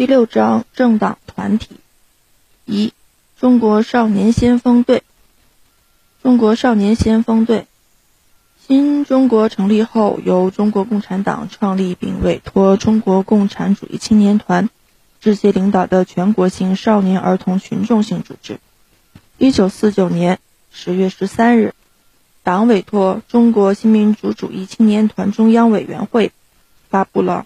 第六章政党团体一中国少年先锋队。中国少年先锋队，新中国成立后，由中国共产党创立并委托中国共产主义青年团直接领导的全国性少年儿童群众性组织。一九四九年十月十三日，党委托中国新民主主义青年团中央委员会发布了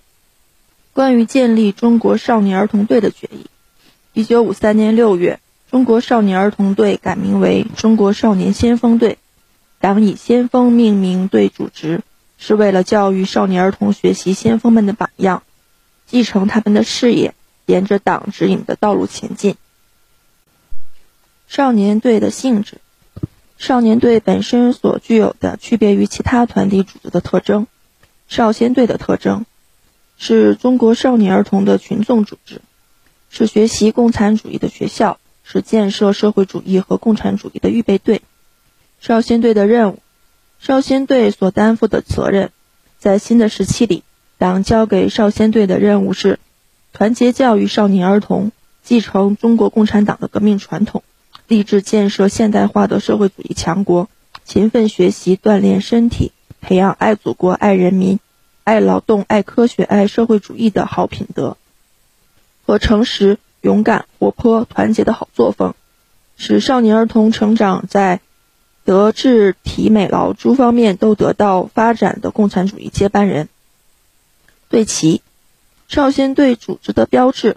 关于建立中国少年儿童队的决议。一九五三年六月。中国少年儿童队改名为中国少年先锋队，党以先锋命名队组织，是为了教育少年儿童学习先锋们的榜样，继承他们的事业，沿着党指引的道路前进。少年队的性质，少年队本身所具有的区别于其他团体组织的特征。少先队的特征，是中国少年儿童的群众组织，是学习共产主义的学校。是建设社会主义和共产主义的预备队。少先队的任务，少先队所担负的责任，在新的时期里，党交给少先队的任务是团结教育少年儿童，继承中国共产党的革命传统，立志建设现代化的社会主义强国，勤奋学习，锻炼身体，培养爱祖国、爱人民、爱劳动、爱科学、爱社会主义的好品德和诚实。勇敢、活泼、团结的好作风，使少年儿童成长在德智体美劳诸方面都得到发展的共产主义接班人。队旗，少先队组织的标志。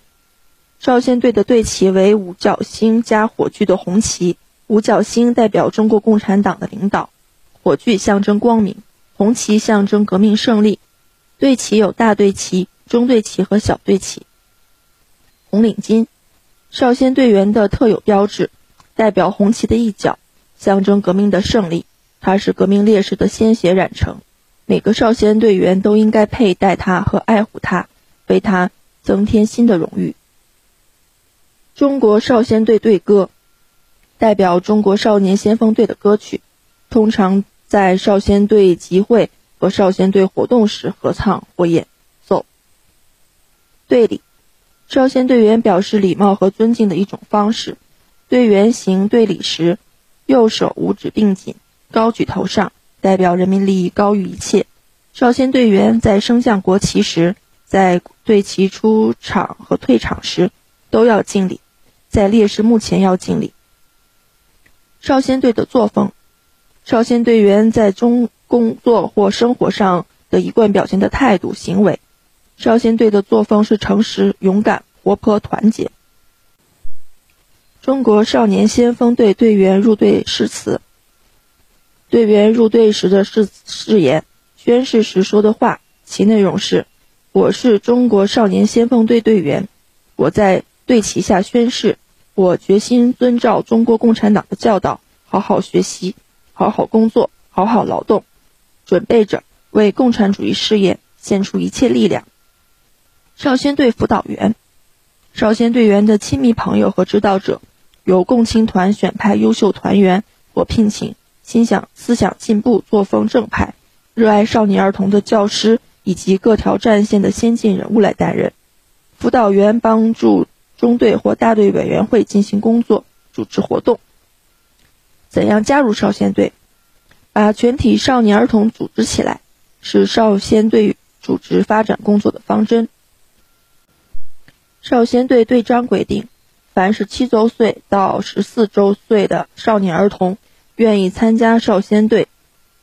少先队的队旗为五角星加火炬的红旗，五角星代表中国共产党的领导，火炬象征光明，红旗象征革命胜利。队旗有大队旗、中队旗和小队旗。红领巾，少先队员的特有标志，代表红旗的一角，象征革命的胜利。它是革命烈士的鲜血染成，每个少先队员都应该佩戴它和爱护它，为它增添新的荣誉。中国少先队队歌，代表中国少年先锋队的歌曲，通常在少先队集会和少先队活动时合唱或演奏。队礼。少先队员表示礼貌和尊敬的一种方式。队员行队礼时，右手五指并紧，高举头上，代表人民利益高于一切。少先队员在升降国旗时，在队旗出场和退场时都要敬礼，在烈士墓前要敬礼。少先队的作风，少先队员在中工作或生活上的一贯表现的态度行为。少先队的作风是诚实、勇敢、活泼、团结。中国少年先锋队队员入队誓词。队员入队时的誓誓言、宣誓时说的话，其内容是：“我是中国少年先锋队队员，我在队旗下宣誓，我决心遵照中国共产党的教导，好好学习，好好工作，好好劳动，准备着为共产主义事业献出一切力量。”少先队辅导员，少先队员的亲密朋友和指导者，由共青团选派优秀团员或聘请心想思想进步、作风正派、热爱少年儿童的教师以及各条战线的先进人物来担任。辅导员帮助中队或大队委员会进行工作、组织活动。怎样加入少先队？把全体少年儿童组织起来，是少先队组织发展工作的方针。少先队队章规定，凡是七周岁到十四周岁的少年儿童，愿意参加少先队，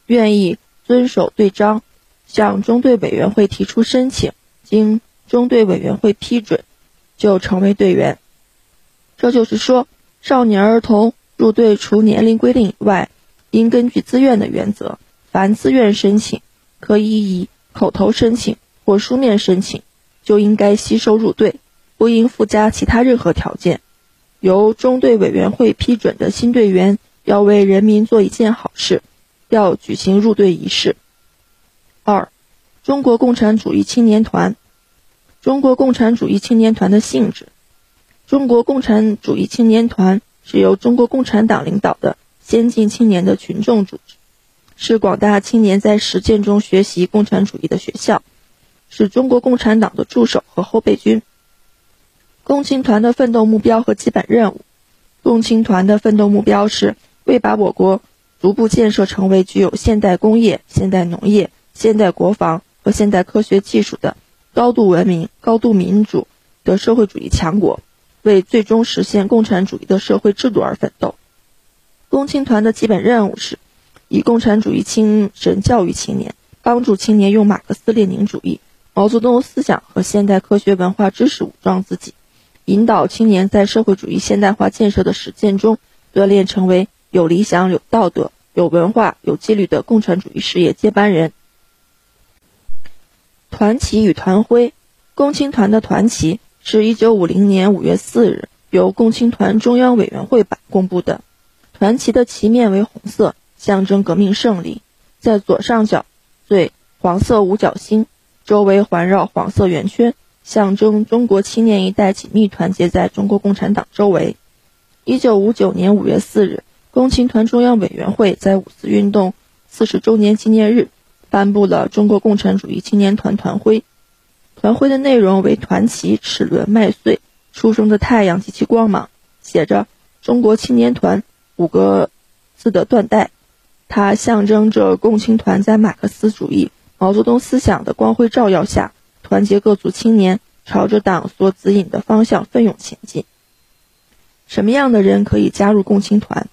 愿意遵守队章，向中队委员会提出申请，经中队委员会批准，就成为队员。这就是说，少年儿童入队除年龄规定以外，应根据自愿的原则，凡自愿申请，可以以口头申请或书面申请，就应该吸收入队。不应附加其他任何条件。由中队委员会批准的新队员要为人民做一件好事，要举行入队仪式。二，中国共产主义青年团。中国共产主义青年团的性质。中国共产主义青年团是由中国共产党领导的先进青年的群众组织，是广大青年在实践中学习共产主义的学校，是中国共产党的助手和后备军。共青团的奋斗目标和基本任务。共青团的奋斗目标是为把我国逐步建设成为具有现代工业、现代农业、现代国防和现代科学技术的高度文明、高度民主的社会主义强国，为最终实现共产主义的社会制度而奋斗。共青团的基本任务是，以共产主义精神教育青年，帮助青年用马克思列宁主义、毛泽东思想和现代科学文化知识武装自己。引导青年在社会主义现代化建设的实践中锻炼成为有理想、有道德、有文化、有纪律的共产主义事业接班人。团旗与团徽，共青团的团旗是一九五零年五月四日由共青团中央委员会版公布的。团旗的旗面为红色，象征革命胜利，在左上角最黄色五角星，周围环绕黄色圆圈。象征中国青年一代紧密团结在中国共产党周围。一九五九年五月四日，共青团中央委员会在五四运动四十周年纪念日，颁布了中国共产主义青年团团徽。团徽的内容为团旗齿轮麦穗、初升的太阳及其光芒，写着“中国青年团”五个字的缎带。它象征着共青团在马克思主义、毛泽东思想的光辉照耀下。团结各族青年，朝着党所指引的方向奋勇前进。什么样的人可以加入共青团？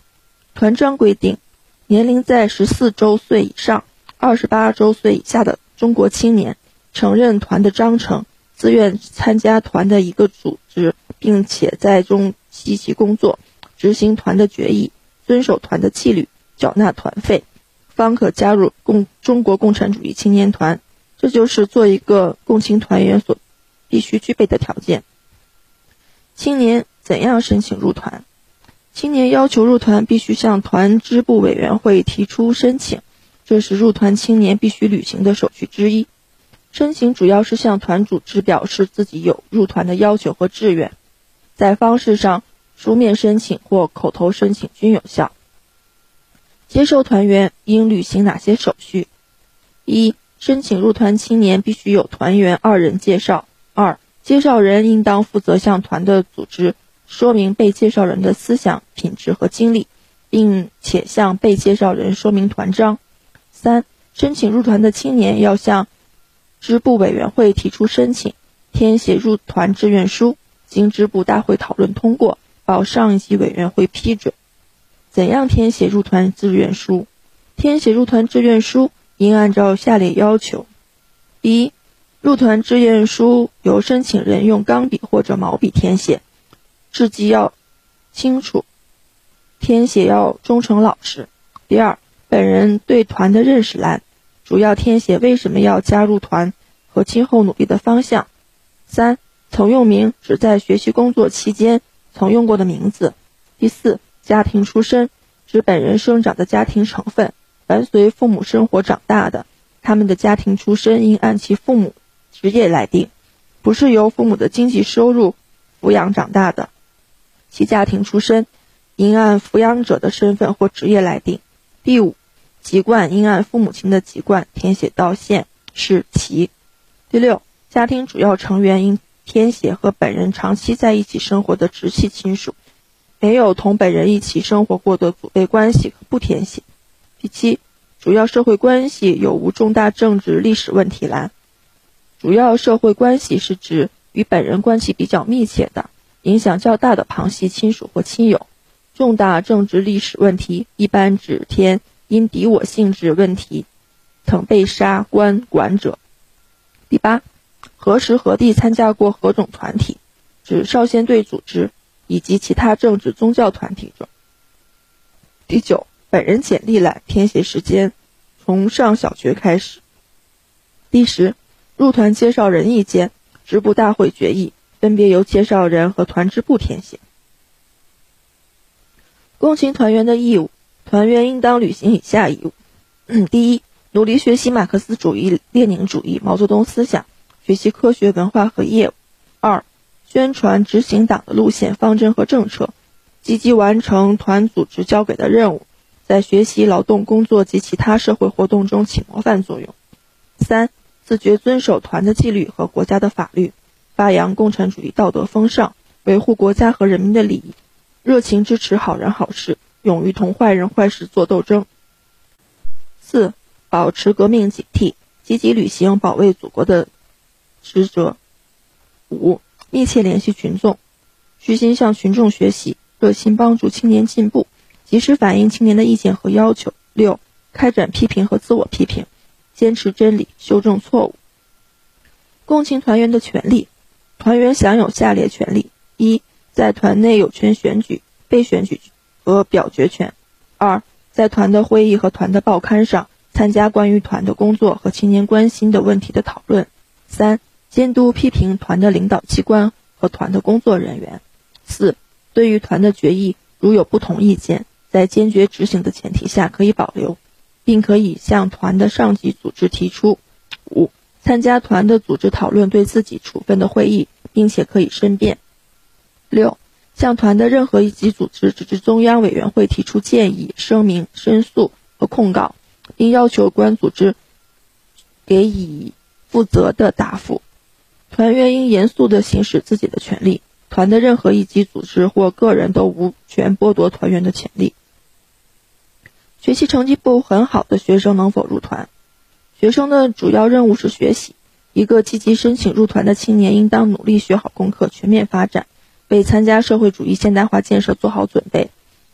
团章规定，年龄在十四周岁以上、二十八周岁以下的中国青年，承认团的章程，自愿参加团的一个组织，并且在中积极工作，执行团的决议，遵守团的纪律，缴纳团费，方可加入共中国共产主义青年团。这就是做一个共青团员所必须具备的条件。青年怎样申请入团？青年要求入团，必须向团支部委员会提出申请，这是入团青年必须履行的手续之一。申请主要是向团组织表示自己有入团的要求和志愿，在方式上，书面申请或口头申请均有效。接受团员应履行哪些手续？一申请入团青年必须有团员二人介绍。二、介绍人应当负责向团的组织说明被介绍人的思想品质和经历，并且向被介绍人说明团章。三、申请入团的青年要向支部委员会提出申请，填写入团志愿书，经支部大会讨论通过，报上一级委员会批准。怎样填写入团志愿书？填写入团志愿书。应按照下列要求：一、入团志愿书由申请人用钢笔或者毛笔填写，字迹要清楚，填写要忠诚老实。第二，本人对团的认识栏主要填写为什么要加入团和今后努力的方向。三、曾用名指在学习工作期间曾用过的名字。第四，家庭出身指本人生长的家庭成分。伴随父母生活长大的，他们的家庭出身应按其父母职业来定，不是由父母的经济收入抚养长大的，其家庭出身应按抚养者的身份或职业来定。第五，籍贯应按父母亲的籍贯填写到县市旗。第六，家庭主要成员应填写和本人长期在一起生活的直系亲属，没有同本人一起生活过的祖辈关系不填写。第七，主要社会关系有无重大政治历史问题栏。主要社会关系是指与本人关系比较密切的、影响较大的旁系亲属或亲友。重大政治历史问题一般指填因敌我性质问题曾被杀官管者。第八，何时何地参加过何种团体，指少先队组织以及其他政治宗教团体中。第九。本人简历栏填写时间，从上小学开始。第十，入团介绍人意见，支部大会决议分别由介绍人和团支部填写。共青团员的义务，团员应当履行以下义务：第一，努力学习马克思主义、列宁主义、毛泽东思想，学习科学、文化和业务；二，宣传执行党的路线、方针和政策，积极完成团组织交给的任务。在学习、劳动、工作及其他社会活动中起模范作用。三、自觉遵守团的纪律和国家的法律，发扬共产主义道德风尚，维护国家和人民的利益，热情支持好人好事，勇于同坏人坏事作斗争。四、保持革命警惕，积极履行保卫祖国的职责。五、密切联系群众，虚心向群众学习，热心帮助青年进步，及时反映青年的意见和要求。六、开展批评和自我批评，坚持真理，修正错误。共青团员的权利，团员享有下列权利：一、在团内有权选举、被选举和表决权；二、在团的会议和团的报刊上参加关于团的工作和青年关心的问题的讨论；三、监督批评团的领导机关和团的工作人员；四、对于团的决议，如有不同意见，在坚决执行的前提下可以保留，并可以向团的上级组织提出；五。参加团的组织讨论对自己处分的会议，并且可以申辩。六、向团的任何一级组织直至中央委员会提出建议、声明、申诉和控告，并要求关组织给予负责的答复。团员应严肃地行使自己的权利，团的任何一级组织或个人都无权剥夺团员的权利。学习成绩不很好的学生能否入团？学生的主要任务是学习。一个积极申请入团的青年，应当努力学好功课，全面发展，为参加社会主义现代化建设做好准备。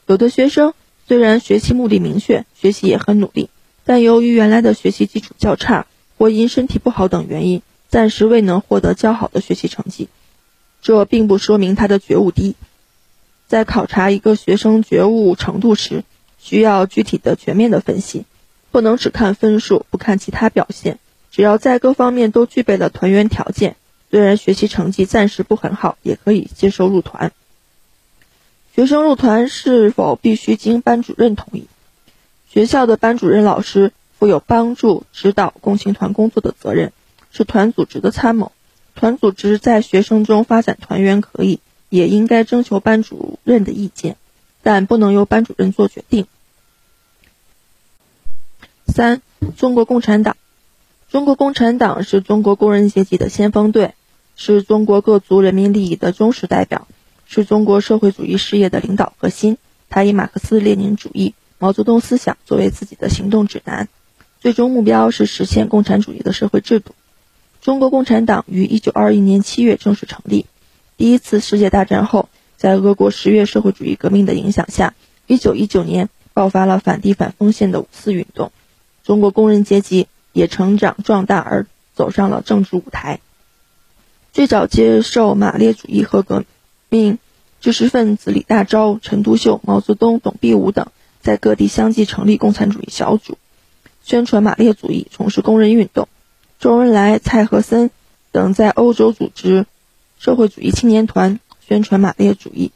有的学生虽然学习目的明确，学习也很努力，但由于原来的学习基础较差，或因身体不好等原因，暂时未能获得较好的学习成绩。这并不说明他的觉悟低。在考察一个学生觉悟程度时，需要具体的、全面的分析。不能只看分数，不看其他表现。只要在各方面都具备了团员条件，虽然学习成绩暂时不很好，也可以接受入团。学生入团是否必须经班主任同意？学校的班主任老师负有帮助指导共青团工作的责任，是团组织的参谋。团组织在学生中发展团员可以，也应该征求班主任的意见，但不能由班主任做决定。三、中国共产党。中国共产党是中国工人阶级的先锋队，是中国各族人民利益的忠实代表，是中国社会主义事业的领导核心。它以马克思列宁主义、毛泽东思想作为自己的行动指南，最终目标是实现共产主义的社会制度。中国共产党于1921年7月正式成立。第一次世界大战后，在俄国十月社会主义革命的影响下，1919年爆发了反帝反封建的五四运动。中国工人阶级也成长壮大而走上了政治舞台。最早接受马列主义和革命知识分子李大钊、陈独秀、毛泽东、董必武等在各地相继成立共产主义小组，宣传马列主义，从事工人运动。周恩来、蔡和森等在欧洲组织社会主义青年团，宣传马列主义。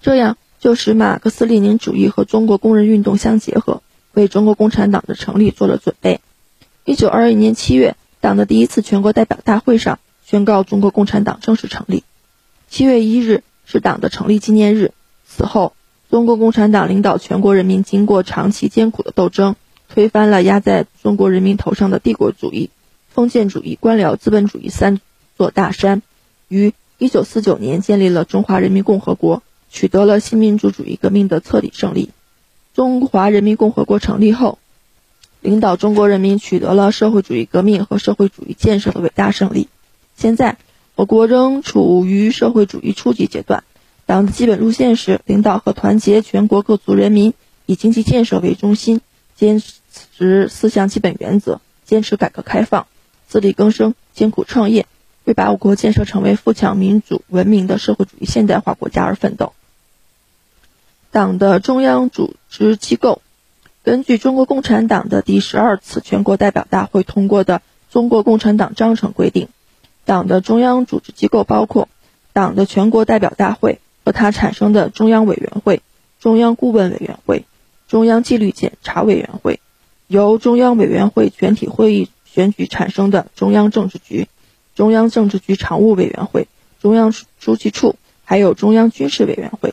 这样就使马克思列宁主义和中国工人运动相结合。为中国共产党的成立做了准备。一九二一年七月，党的第一次全国代表大会上宣告中国共产党正式成立。七月一日是党的成立纪念日。此后，中国共产党领导全国人民经过长期艰苦的斗争，推翻了压在中国人民头上的帝国主义、封建主义、官僚资本主义三座大山，于一九四九年建立了中华人民共和国，取得了新民主主义革命的彻底胜利。中华人民共和国成立后，领导中国人民取得了社会主义革命和社会主义建设的伟大胜利。现在，我国仍处于社会主义初级阶段。党的基本路线是领导和团结全国各族人民，以经济建设为中心，坚持四项基本原则，坚持改革开放，自力更生，艰苦创业，为把我国建设成为富强、民主、文明的社会主义现代化国家而奋斗。党的中央组织机构，根据中国共产党的第十二次全国代表大会通过的《中国共产党章程》规定，党的中央组织机构包括党的全国代表大会和它产生的中央委员会、中央顾问委员会、中央纪律检查委员会，由中央委员会全体会议选举产生的中央政治局、中央政治局常务委员会、中央书记处，还有中央军事委员会。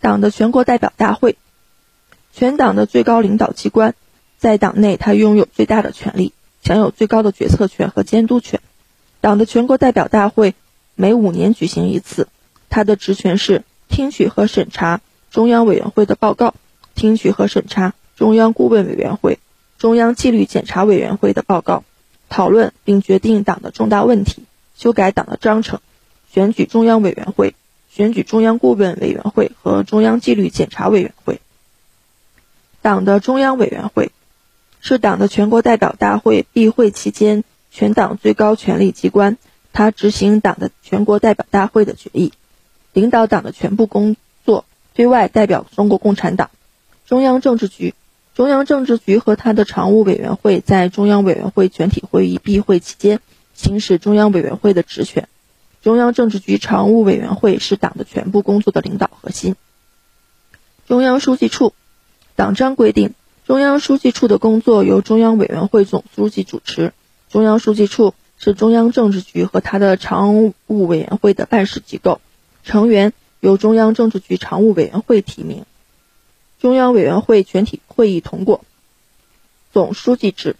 党的全国代表大会，全党的最高领导机关，在党内它拥有最大的权力，享有最高的决策权和监督权。党的全国代表大会每五年举行一次。他的职权是听取和审查中央委员会的报告，听取和审查中央顾问委员会、中央纪律检查委员会的报告，讨论并决定党的重大问题，修改党的章程，选举中央委员会、选举中央顾问委员会和中央纪律检查委员会。党的中央委员会是党的全国代表大会闭会期间全党最高权力机关，它执行党的全国代表大会的决议。领导党的全部工作，对外代表中国共产党。中央政治局，中央政治局和他的常务委员会在中央委员会全体会议闭会期间行使中央委员会的职权。中央政治局常务委员会是党的全部工作的领导核心。中央书记处，党章规定，中央书记处的工作由中央委员会总书记主持。中央书记处是中央政治局和他的常务委员会的办事机构。成员由中央政治局常务委员会提名，中央委员会全体会议通过。总书记制。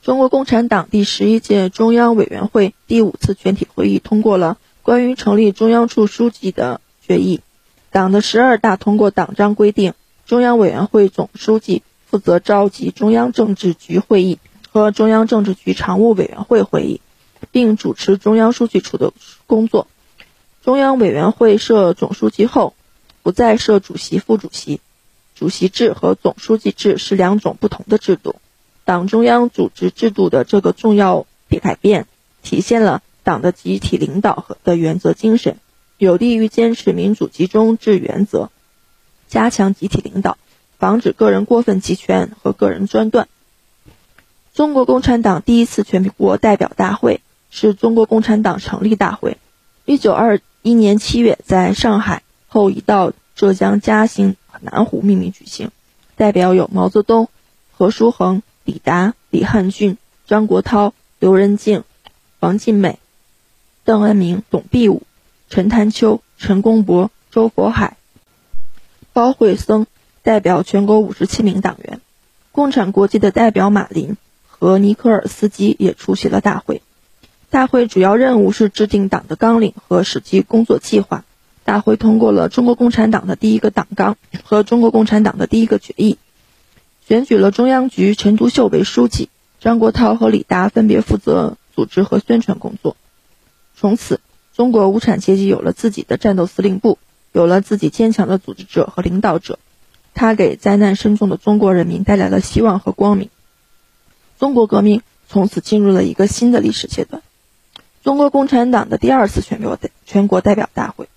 中国共产党第十一届中央委员会第五次全体会议通过了关于成立中央处书记的决议。党的十二大通过党章规定，中央委员会总书记负责召集中央政治局会议和中央政治局常务委员会会议，并主持中央书记处的工作。中央委员会设总书记后，不再设主席、副主席。主席制和总书记制是两种不同的制度。党中央组织制度的这个重要改变，体现了党的集体领导和的原则精神，有利于坚持民主集中制原则，加强集体领导，防止个人过分集权和个人专断。中国共产党第一次全国代表大会是中国共产党成立大会，一九二。一年七月，在上海后移到浙江嘉兴南湖秘密举行，代表有毛泽东、何叔衡、李达、李汉俊、张国焘、刘仁静、王尽美、邓恩铭、董必武、陈潭秋、陈公博、周佛海、包惠僧，代表全国五十七名党员。共产国际的代表马林和尼科尔斯基也出席了大会。大会主要任务是制定党的纲领和实际工作计划。大会通过了中国共产党的第一个党纲和中国共产党的第一个决议，选举了中央局陈独秀为书记，张国焘和李达分别负责组织和宣传工作。从此，中国无产阶级有了自己的战斗司令部，有了自己坚强的组织者和领导者。他给灾难深重的中国人民带来了希望和光明。中国革命从此进入了一个新的历史阶段。中国共产党的第二次全国代全国代表大会，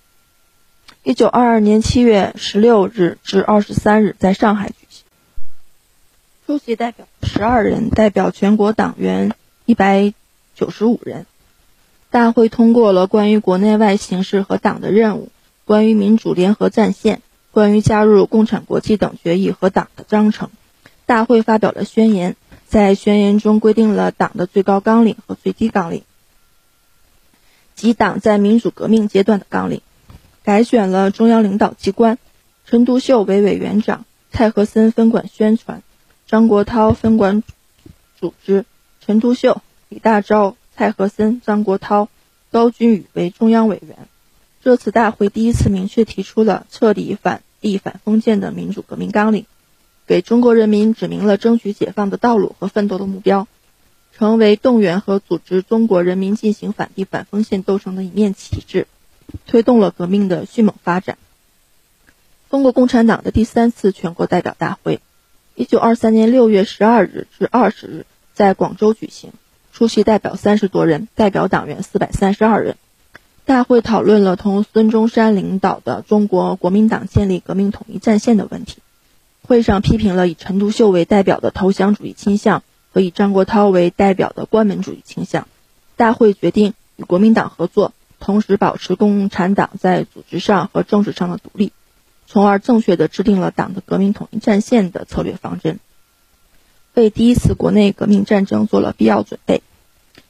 一九二二年七月十六日至二十三日在上海举行。出席代表十二人，代表全国党员一百九十五人。大会通过了关于国内外形势和党的任务、关于民主联合战线、关于加入共产国际等决议和党的章程。大会发表了宣言，在宣言中规定了党的最高纲领和最低纲领。及党在民主革命阶段的纲领，改选了中央领导机关，陈独秀为委员长，蔡和森分管宣传，张国焘分管组织。陈独秀、李大钊、蔡和森、张国焘、高君宇为中央委员。这次大会第一次明确提出了彻底反帝反封建的民主革命纲领，给中国人民指明了争取解放的道路和奋斗的目标。成为动员和组织中国人民进行反帝反封建斗争的一面旗帜，推动了革命的迅猛发展。中国共产党的第三次全国代表大会，一九二三年六月十二日至二十日在广州举行，出席代表三十多人，代表党员四百三十二人。大会讨论了同孙中山领导的中国国民党建立革命统一战线的问题。会上批评了以陈独秀为代表的投降主义倾向。以张国焘为代表的关门主义倾向，大会决定与国民党合作，同时保持共产党在组织上和政治上的独立，从而正确的制定了党的革命统一战线的策略方针，为第一次国内革命战争做了必要准备。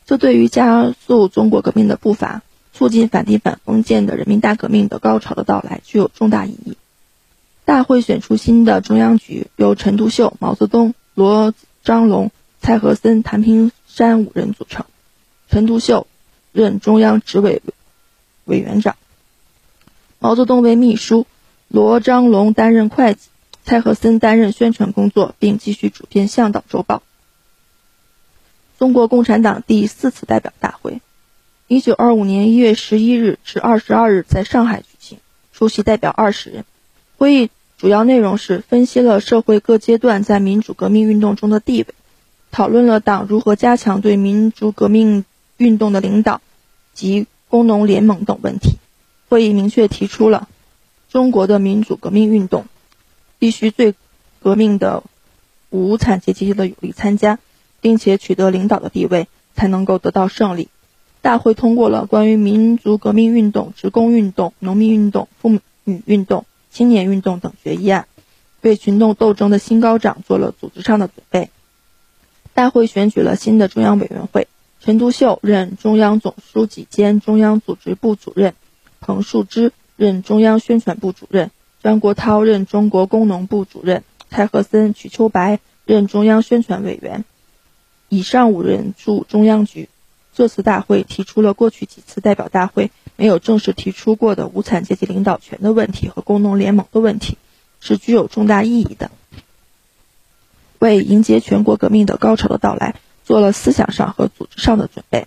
这对于加速中国革命的步伐，促进反帝反封建的人民大革命的高潮的到来，具有重大意义。大会选出新的中央局，由陈独秀、毛泽东、罗章龙。蔡和森、谭平山五人组成，陈独秀任中央执委委员长。毛泽东为秘书，罗章龙担任会计，蔡和森担任宣传工作，并继续主编《向导周报》。中国共产党第四次代表大会，一九二五年一月十一日至二十二日在上海举行，出席代表二十人。会议主要内容是分析了社会各阶段在民主革命运动中的地位，讨论了党如何加强对民主革命运动的领导及工农联盟等问题。会议明确提出了中国的民主革命运动必须最革命的无产阶级的有力参加。并且取得领导的地位，才能够得到胜利。大会通过了关于民族革命运动、职工运动、农民运动、妇女运动、青年运动等决议案，为群众斗争的新高涨做了组织上的准备。大会选举了新的中央委员会，陈独秀任中央总书记兼中央组织部主任，彭树之任中央宣传部主任，张国焘任中国工农部主任，蔡和森、瞿秋白任中央宣传委员。以上五人驻中央局。这次大会提出了过去几次代表大会没有正式提出过的无产阶级领导权的问题和工农联盟的问题，是具有重大意义的，为迎接全国革命的高潮的到来做了思想上和组织上的准备。